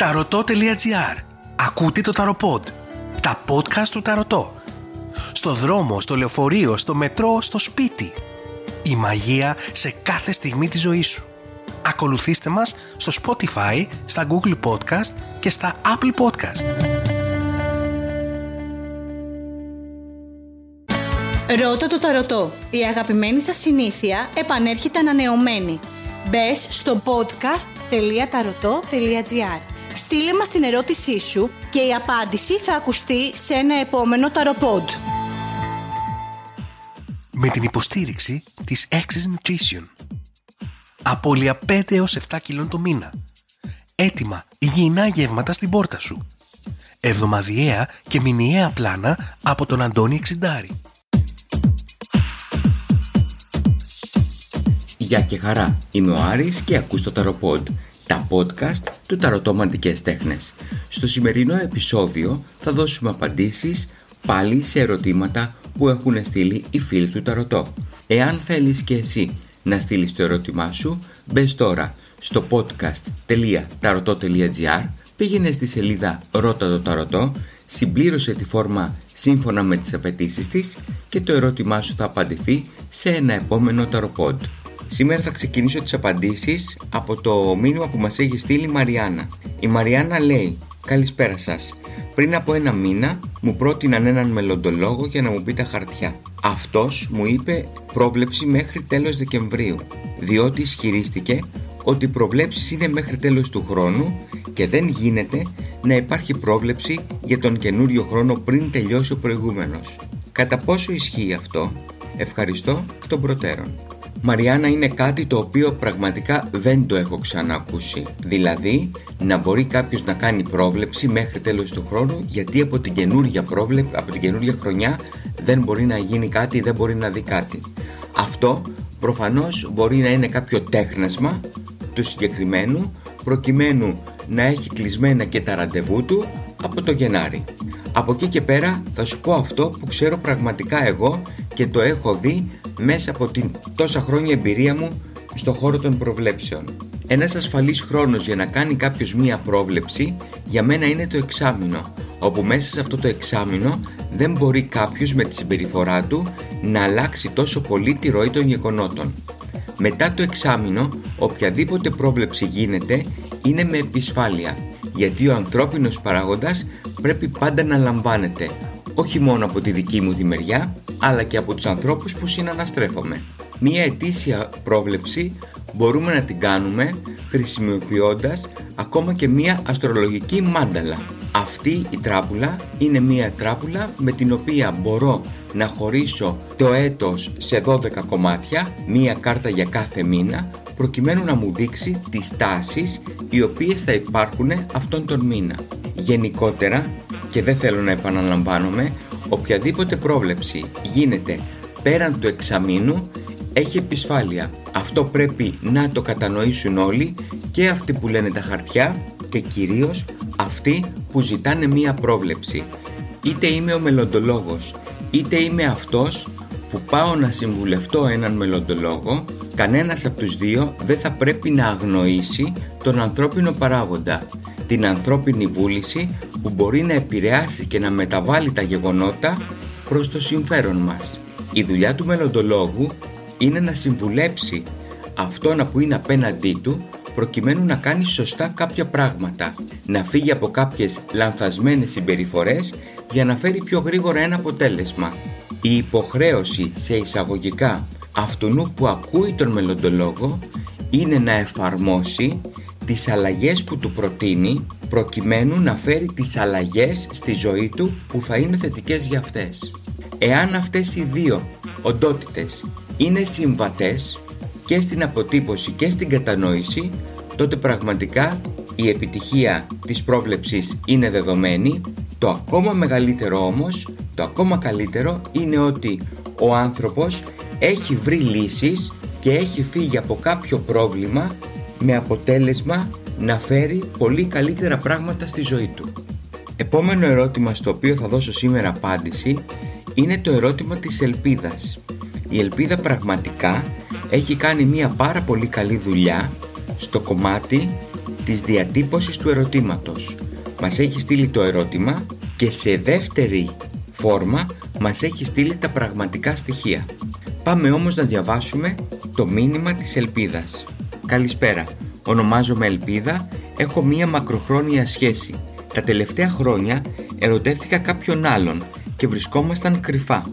Ταρωτό.gr Ακούτε το Ταροποντ. Τα podcast του Ταρωτό. Στο δρόμο, στο λεωφορείο, στο μετρό, στο σπίτι. Η μαγεία σε κάθε στιγμή της ζωής σου. Ακολουθήστε μας στο Spotify, στα Google Podcast και στα Apple Podcast. Ρώτα το ταρωτό. Η αγαπημένη σας συνήθεια επανέρχεται ανανεωμένη. Μπες στο podcast.tarotot.gr Στείλε μας την ερώτησή σου και η απάντηση θα ακουστεί σε ένα επόμενο ταροπόντ. Με την υποστήριξη της Access Nutrition. Απόλυα 5 έως 7 κιλών το μήνα. Έτοιμα υγιεινά γεύματα στην πόρτα σου. Εβδομαδιαία και μηνιαία πλάνα από τον Αντώνη Εξιντάρη. Γεια και χαρά, είμαι ο Άρης και ακούς το Ταροποντ, τα podcast του Ταρωτόμαντικές Τέχνες. Στο σημερινό επεισόδιο θα δώσουμε απαντήσεις πάλι σε ερωτήματα που έχουν στείλει οι φίλοι του Ταρωτό. Εάν θέλεις και εσύ να στείλεις το ερώτημά σου, μπες τώρα στο podcast.tarotot.gr πήγαινε στη σελίδα Ρώτα το Ταρωτό, συμπλήρωσε τη φόρμα σύμφωνα με τις απαιτήσεις της και το ερώτημά σου θα απαντηθεί σε ένα επόμενο Ταροπόντ. Σήμερα θα ξεκινήσω τις απαντήσεις από το μήνυμα που μας έχει στείλει η Μαριάννα. Η Μαριάννα λέει «Καλησπέρα σας. Πριν από ένα μήνα μου πρότειναν έναν μελλοντολόγο για να μου πει τα χαρτιά. Αυτός μου είπε πρόβλεψη μέχρι τέλος Δεκεμβρίου, διότι ισχυρίστηκε ότι οι προβλέψεις είναι μέχρι τέλος του χρόνου και δεν γίνεται να υπάρχει πρόβλεψη για τον καινούριο χρόνο πριν τελειώσει ο προηγούμενος. Κατά πόσο ισχύει αυτό, ευχαριστώ εκ των προτέρων. Μαριάννα είναι κάτι το οποίο πραγματικά δεν το έχω ξανακούσει. Δηλαδή να μπορεί κάποιος να κάνει πρόβλεψη μέχρι τέλος του χρόνου γιατί από την καινούργια πρόβλεψη, από την καινούργια χρονιά δεν μπορεί να γίνει κάτι, δεν μπορεί να δει κάτι. Αυτό προφανώς μπορεί να είναι κάποιο τέχνασμα του συγκεκριμένου προκειμένου να έχει κλεισμένα και τα ραντεβού του από το Γενάρη. Από εκεί και πέρα θα σου πω αυτό που ξέρω πραγματικά εγώ και το έχω δει μέσα από την τόσα χρόνια εμπειρία μου στον χώρο των προβλέψεων. Ένας ασφαλής χρόνος για να κάνει κάποιος μία πρόβλεψη για μένα είναι το εξάμεινο, όπου μέσα σε αυτό το εξάμεινο δεν μπορεί κάποιος με τη συμπεριφορά του να αλλάξει τόσο πολύ τη ροή των γεγονότων. Μετά το εξάμεινο, οποιαδήποτε πρόβλεψη γίνεται είναι με επισφάλεια, γιατί ο ανθρώπινος παράγοντας πρέπει πάντα να λαμβάνεται, όχι μόνο από τη δική μου τη μεριά, αλλά και από τους ανθρώπους που συναναστρέφομαι. Μία ετήσια πρόβλεψη μπορούμε να την κάνουμε χρησιμοποιώντας ακόμα και μία αστρολογική μάνταλα. Αυτή η τράπουλα είναι μία τράπουλα με την οποία μπορώ να χωρίσω το έτος σε 12 κομμάτια, μία κάρτα για κάθε μήνα, προκειμένου να μου δείξει τις τάσεις οι οποίες θα υπάρχουν αυτόν τον μήνα. Γενικότερα, και δεν θέλω να επαναλαμβάνομαι, οποιαδήποτε πρόβλεψη γίνεται πέραν του εξαμήνου έχει επισφάλεια. Αυτό πρέπει να το κατανοήσουν όλοι και αυτοί που λένε τα χαρτιά και κυρίως αυτοί που ζητάνε μία πρόβλεψη. Είτε είμαι ο μελλοντολόγος, είτε είμαι αυτός που πάω να συμβουλευτώ έναν μελλοντολόγο, κανένας από τους δύο δεν θα πρέπει να αγνοήσει τον ανθρώπινο παράγοντα, την ανθρώπινη βούληση που μπορεί να επηρεάσει και να μεταβάλει τα γεγονότα προς το συμφέρον μας. Η δουλειά του μελλοντολόγου είναι να συμβουλέψει αυτόν που είναι απέναντί του προκειμένου να κάνει σωστά κάποια πράγματα, να φύγει από κάποιες λανθασμένες συμπεριφορές για να φέρει πιο γρήγορα ένα αποτέλεσμα. Η υποχρέωση σε εισαγωγικά αυτού που ακούει τον μελλοντολόγο είναι να εφαρμόσει τις αλλαγές που του προτείνει προκειμένου να φέρει τις αλλαγές στη ζωή του που θα είναι θετικές για αυτές. Εάν αυτές οι δύο οντότητες είναι συμβατές και στην αποτύπωση και στην κατανόηση τότε πραγματικά η επιτυχία της πρόβλεψης είναι δεδομένη το ακόμα μεγαλύτερο όμως, το ακόμα καλύτερο είναι ότι ο άνθρωπος έχει βρει λύσεις και έχει φύγει από κάποιο πρόβλημα με αποτέλεσμα να φέρει πολύ καλύτερα πράγματα στη ζωή του. Επόμενο ερώτημα στο οποίο θα δώσω σήμερα απάντηση είναι το ερώτημα της ελπίδας. Η ελπίδα πραγματικά έχει κάνει μια πάρα πολύ καλή δουλειά στο κομμάτι της διατύπωσης του ερωτήματος. Μας έχει στείλει το ερώτημα και σε δεύτερη φόρμα μας έχει στείλει τα πραγματικά στοιχεία. Πάμε όμως να διαβάσουμε το μήνυμα της Ελπίδας. Καλησπέρα, ονομάζομαι Ελπίδα, έχω μία μακροχρόνια σχέση. Τα τελευταία χρόνια ερωτεύτηκα κάποιον άλλον και βρισκόμασταν κρυφά.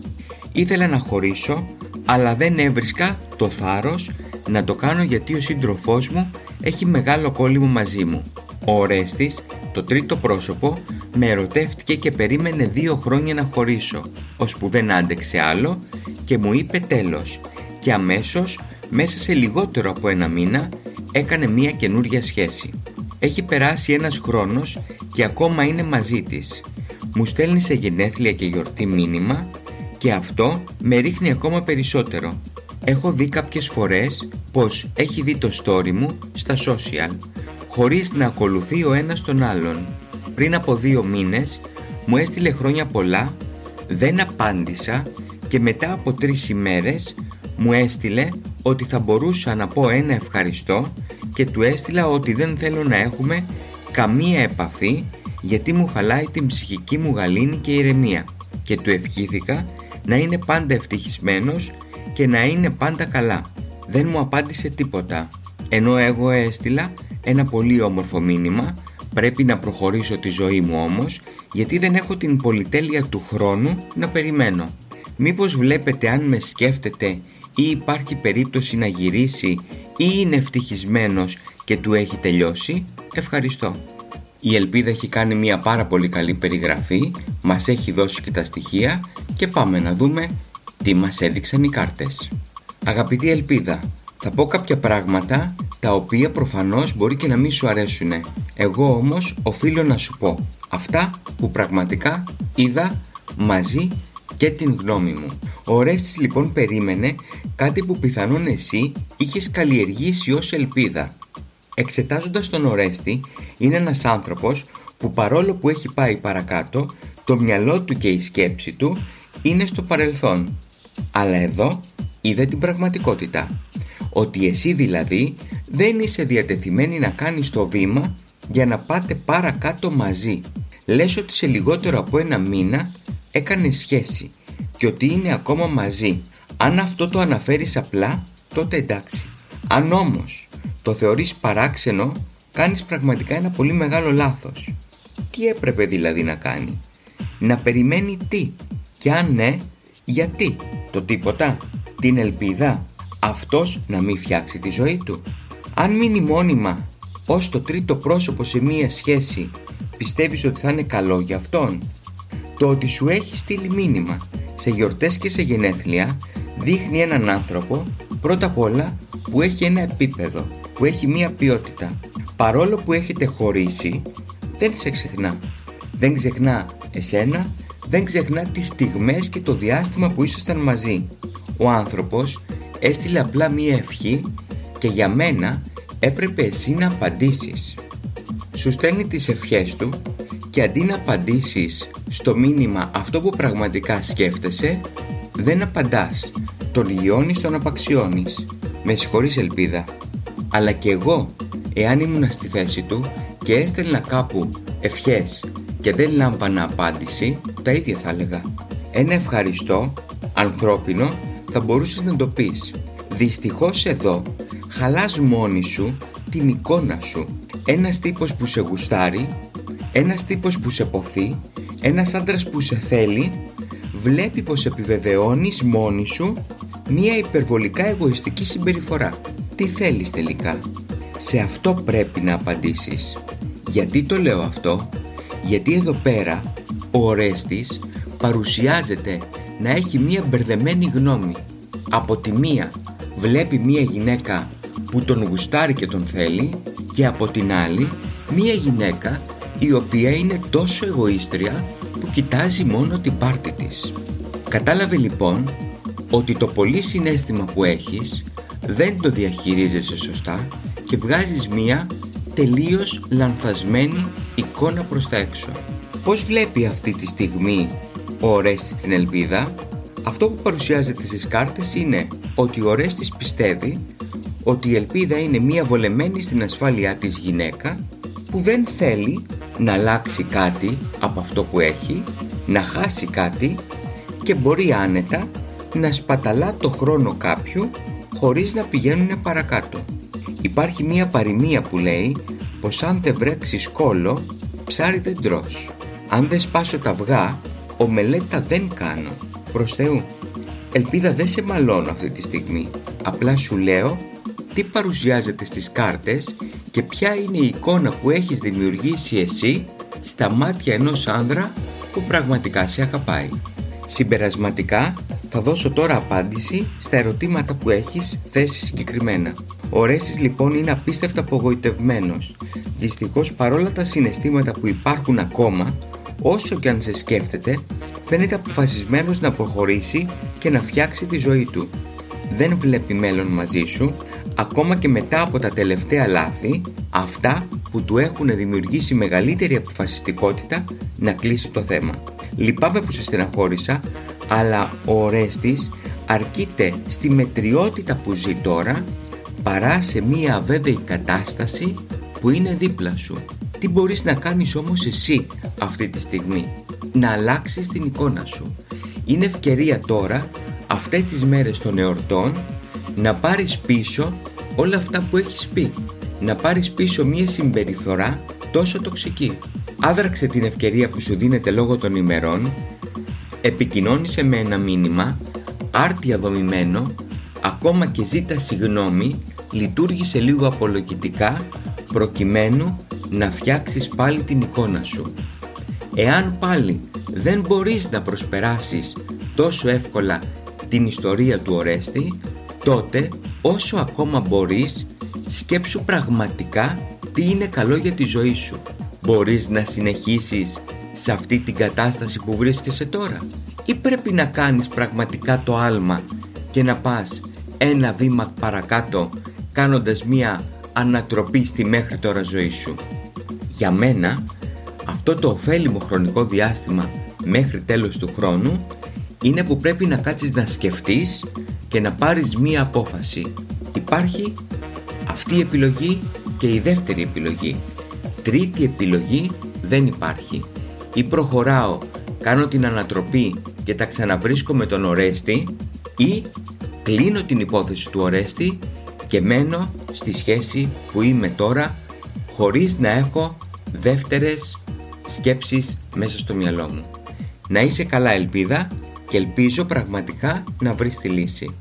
Ήθελα να χωρίσω, αλλά δεν έβρισκα το θάρρος να το κάνω γιατί ο σύντροφός μου έχει μεγάλο κόλλημα μαζί μου. Ο Ορέστης, το τρίτο πρόσωπο, με ερωτεύτηκε και περίμενε δύο χρόνια να χωρίσω, ώσπου δεν άντεξε άλλο και μου είπε τέλος και αμέσως μέσα σε λιγότερο από ένα μήνα έκανε μία καινούρια σχέση. Έχει περάσει ένας χρόνος και ακόμα είναι μαζί της. Μου στέλνει σε γενέθλια και γιορτή μήνυμα και αυτό με ρίχνει ακόμα περισσότερο. Έχω δει κάποιες φορές πως έχει δει το story μου στα social χωρίς να ακολουθεί ο ένας τον άλλον. Πριν από δύο μήνες μου έστειλε χρόνια πολλά, δεν απάντησα και μετά από τρεις ημέρες μου έστειλε ότι θα μπορούσα να πω ένα ευχαριστώ και του έστειλα ότι δεν θέλω να έχουμε καμία επαφή γιατί μου χαλάει την ψυχική μου γαλήνη και ηρεμία και του ευχήθηκα να είναι πάντα ευτυχισμένος και να είναι πάντα καλά. Δεν μου απάντησε τίποτα, ενώ εγώ έστειλα ένα πολύ όμορφο μήνυμα Πρέπει να προχωρήσω τη ζωή μου όμως γιατί δεν έχω την πολυτέλεια του χρόνου να περιμένω. Μήπως βλέπετε αν με σκέφτεται ή υπάρχει περίπτωση να γυρίσει ή είναι ευτυχισμένος και του έχει τελειώσει. Ευχαριστώ. Η Ελπίδα έχει κάνει μια πάρα πολύ καλή περιγραφή, μας έχει δώσει και τα στοιχεία και πάμε να δούμε τι μας έδειξαν οι κάρτες. Αγαπητή Ελπίδα, θα πω κάποια πράγματα τα οποία προφανώς μπορεί και να μην σου αρέσουν. Εγώ όμως οφείλω να σου πω αυτά που πραγματικά είδα μαζί και την γνώμη μου. Ο Ορέστης λοιπόν περίμενε κάτι που πιθανόν εσύ είχες καλλιεργήσει ως ελπίδα. Εξετάζοντας τον Ορέστη είναι ένας άνθρωπος που παρόλο που έχει πάει παρακάτω το μυαλό του και η σκέψη του είναι στο παρελθόν. Αλλά εδώ είδε την πραγματικότητα. Ότι εσύ δηλαδή δεν είσαι διατεθειμένη να κάνεις το βήμα για να πάτε παρακάτω μαζί. Λες ότι σε λιγότερο από ένα μήνα έκανες σχέση και ότι είναι ακόμα μαζί. Αν αυτό το αναφέρεις απλά, τότε εντάξει. Αν όμως το θεωρείς παράξενο, κάνεις πραγματικά ένα πολύ μεγάλο λάθος. Τι έπρεπε δηλαδή να κάνει; Να περιμένει τι; Και αν ναι, γιατί; Το τίποτα; Την ελπίδα; Αυτός να μην φτιάξει τη ζωή του; Αν μείνει μόνιμα ως το τρίτο πρόσωπο σε μία σχέση, πιστεύεις ότι θα είναι καλό για αυτόν; Το ότι σου έχει στείλει μήνυμα σε γιορτές και σε γενέθλια δείχνει έναν άνθρωπο πρώτα απ' όλα που έχει ένα επίπεδο, που έχει μία ποιότητα. Παρόλο που έχετε χωρίσει, δεν σε ξεχνά. Δεν ξεχνά εσένα, δεν ξεχνά τις στιγμές και το διάστημα που ήσασταν μαζί. Ο άνθρωπος έστειλε απλά μία ευχή και για μένα έπρεπε εσύ να απαντήσεις. Σου στέλνει τις ευχές του και αντί να απαντήσεις στο μήνυμα αυτό που πραγματικά σκέφτεσαι, δεν απαντάς. Τον λιώνεις, τον απαξιώνεις. Με συγχωρείς ελπίδα. Αλλά και εγώ, εάν ήμουν στη θέση του και έστελνα κάπου ευχές και δεν λάμπανα απάντηση, τα ίδια θα έλεγα. Ένα ευχαριστώ, ανθρώπινο, θα μπορούσες να το πεις. Δυστυχώς εδώ χαλάς μόνη σου την εικόνα σου. Ένας τύπος που σε γουστάρει, ένας τύπος που σε ποθεί, ένας άντρας που σε θέλει, βλέπει πως επιβεβαιώνεις μόνη σου μία υπερβολικά εγωιστική συμπεριφορά. Τι θέλεις τελικά; Σε αυτό πρέπει να απαντήσεις. Γιατί το λέω αυτό, γιατί εδώ πέρα ο Ορέστης παρουσιάζεται να έχει μία μπερδεμένη γνώμη. Από τη μία βλέπει μία γυναίκα που τον γουστάρει και τον θέλει και από την άλλη μία γυναίκα η οποία είναι τόσο εγωίστρια που κοιτάζει μόνο την πάρτη της. Κατάλαβε λοιπόν ότι το πολύ συνέστημα που έχεις δεν το διαχειρίζεσαι σωστά και βγάζεις μία τελείως λανθασμένη εικόνα προς τα έξω. Πώς βλέπει αυτή τη στιγμή ο Ορέστης την ελπίδα; Αυτό που παρουσιάζεται στις κάρτες είναι ότι ο Ορέστης πιστεύει ότι η ελπίδα είναι μία βολεμένη στην ασφάλειά της γυναίκα που δεν θέλει να αλλάξει κάτι από αυτό που έχει, να χάσει κάτι και μπορεί άνετα να σπαταλά το χρόνο κάποιου χωρίς να πηγαίνουν παρακάτω. Υπάρχει μία παροιμία που λέει πως αν δεν βρέξεις κόλο, ψάρι δεν τρως. Αν δεν σπάσω τα αυγά, ομελέτα δεν κάνω. Προς Θεού, ελπίδα δεν σε μαλώνω αυτή τη στιγμή. Απλά σου λέω τι παρουσιάζεται στις κάρτες και ποια είναι η εικόνα που έχεις δημιουργήσει εσύ στα μάτια ενός άνδρα που πραγματικά σε αγαπάει; Συμπερασματικά θα δώσω τώρα απάντηση στα ερωτήματα που έχεις θέσει συγκεκριμένα. Ο Ρέστης λοιπόν είναι απίστευτα απογοητευμένος. Δυστυχώς παρόλα τα συναισθήματα που υπάρχουν ακόμα, όσο και αν σε σκέφτεται, φαίνεται αποφασισμένος να προχωρήσει και να φτιάξει τη ζωή του. Δεν βλέπει μέλλον μαζί σου, ακόμα και μετά από τα τελευταία λάθη, αυτά που του έχουν δημιουργήσει μεγαλύτερη αποφασιστικότητα να κλείσει το θέμα. Λυπάμαι που σε στεναχώρησα, αλλά ο Ορέστης αρκείται στη μετριότητα που ζει τώρα παρά σε μία αβέβαιη κατάσταση που είναι δίπλα σου. Τι μπορείς να κάνεις όμως εσύ αυτή τη στιγμή; Να αλλάξεις την εικόνα σου. Είναι ευκαιρία τώρα αυτές τις μέρες των εορτών να πάρεις πίσω όλα αυτά που έχεις πει. Να πάρεις πίσω μία συμπεριφορά τόσο τοξική. Άδραξε την ευκαιρία που σου δίνεται λόγω των ημερών, επικοινώνησε με ένα μήνυμα, άρτια δομημένο, ακόμα και ζήτα συγνώμη, λειτουργήσε λίγο απολογητικά προκειμένου να φτιάξεις πάλι την εικόνα σου. Εάν πάλι δεν μπορείς να προσπεράσεις τόσο εύκολα την ιστορία του Ορέστη, τότε όσο ακόμα μπορείς σκέψου πραγματικά τι είναι καλό για τη ζωή σου. Μπορείς να συνεχίσεις σε αυτή την κατάσταση που βρίσκεσαι τώρα; Ή πρέπει να κάνεις πραγματικά το άλμα και να πας ένα βήμα παρακάτω κάνοντας μία ανατροπή στη μέχρι τώρα ζωή σου; Για μένα αυτό το ωφέλιμο χρονικό διάστημα μέχρι τέλος του χρόνου είναι που πρέπει να κάτσεις να σκεφτείς και να πάρεις μία απόφαση. Υπάρχει αυτή η επιλογή και η δεύτερη επιλογή. Τρίτη επιλογή δεν υπάρχει. Ή προχωράω, κάνω την ανατροπή και τα ξαναβρίσκω με τον Ορέστη ή κλείνω την υπόθεση του Ορέστη και μένω στη σχέση που είμαι τώρα χωρίς να έχω δεύτερες σκέψεις μέσα στο μυαλό μου. Να είσαι καλά ελπίδα και ελπίζω πραγματικά να βρεις τη λύση.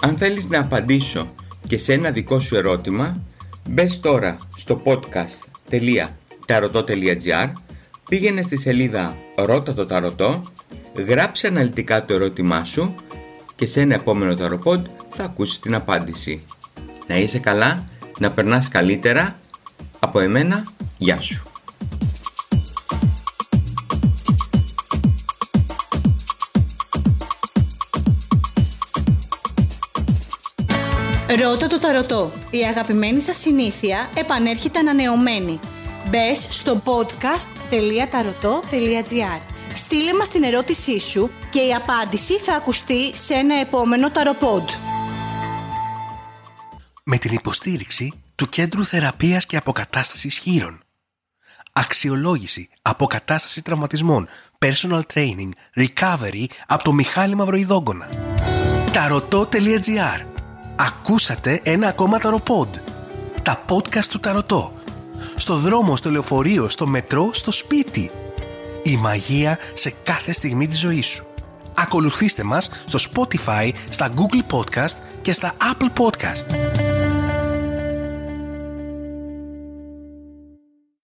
Αν θέλεις να απαντήσω και σε ένα δικό σου ερώτημα, μπες τώρα στο podcast.tarotot.gr πήγαινε στη σελίδα Ρώτα το Ταρωτό, γράψε αναλυτικά το ερώτημά σου και σε ένα επόμενο ταροπόντ θα ακούσεις την απάντηση. Να είσαι καλά, να περνάς καλύτερα. Από εμένα, γεια σου. Ρώτα το ταρωτό. Η αγαπημένη σας συνήθεια επανέρχεται ανανεωμένη. Μπες στο podcast.tarotot.gr Στείλε μας την ερώτησή σου και η απάντηση θα ακουστεί σε ένα επόμενο ταροπόντ. Με την υποστήριξη του Κέντρου Θεραπείας και Αποκατάστασης Χείρων. Αξιολόγηση, αποκατάσταση τραυματισμών, personal training, recovery από το Μιχάλη Μαυροϊδόγκονα. Ταρωτό.gr Ακούσατε ένα ακόμα ταροπόντ. Τα podcast του Ταρωτό. Στο δρόμο, στο λεωφορείο, στο μετρό, στο σπίτι. Η μαγεία σε κάθε στιγμή της ζωής σου. Ακολουθήστε μας στο Spotify, στα Google Podcast και στα Apple Podcast.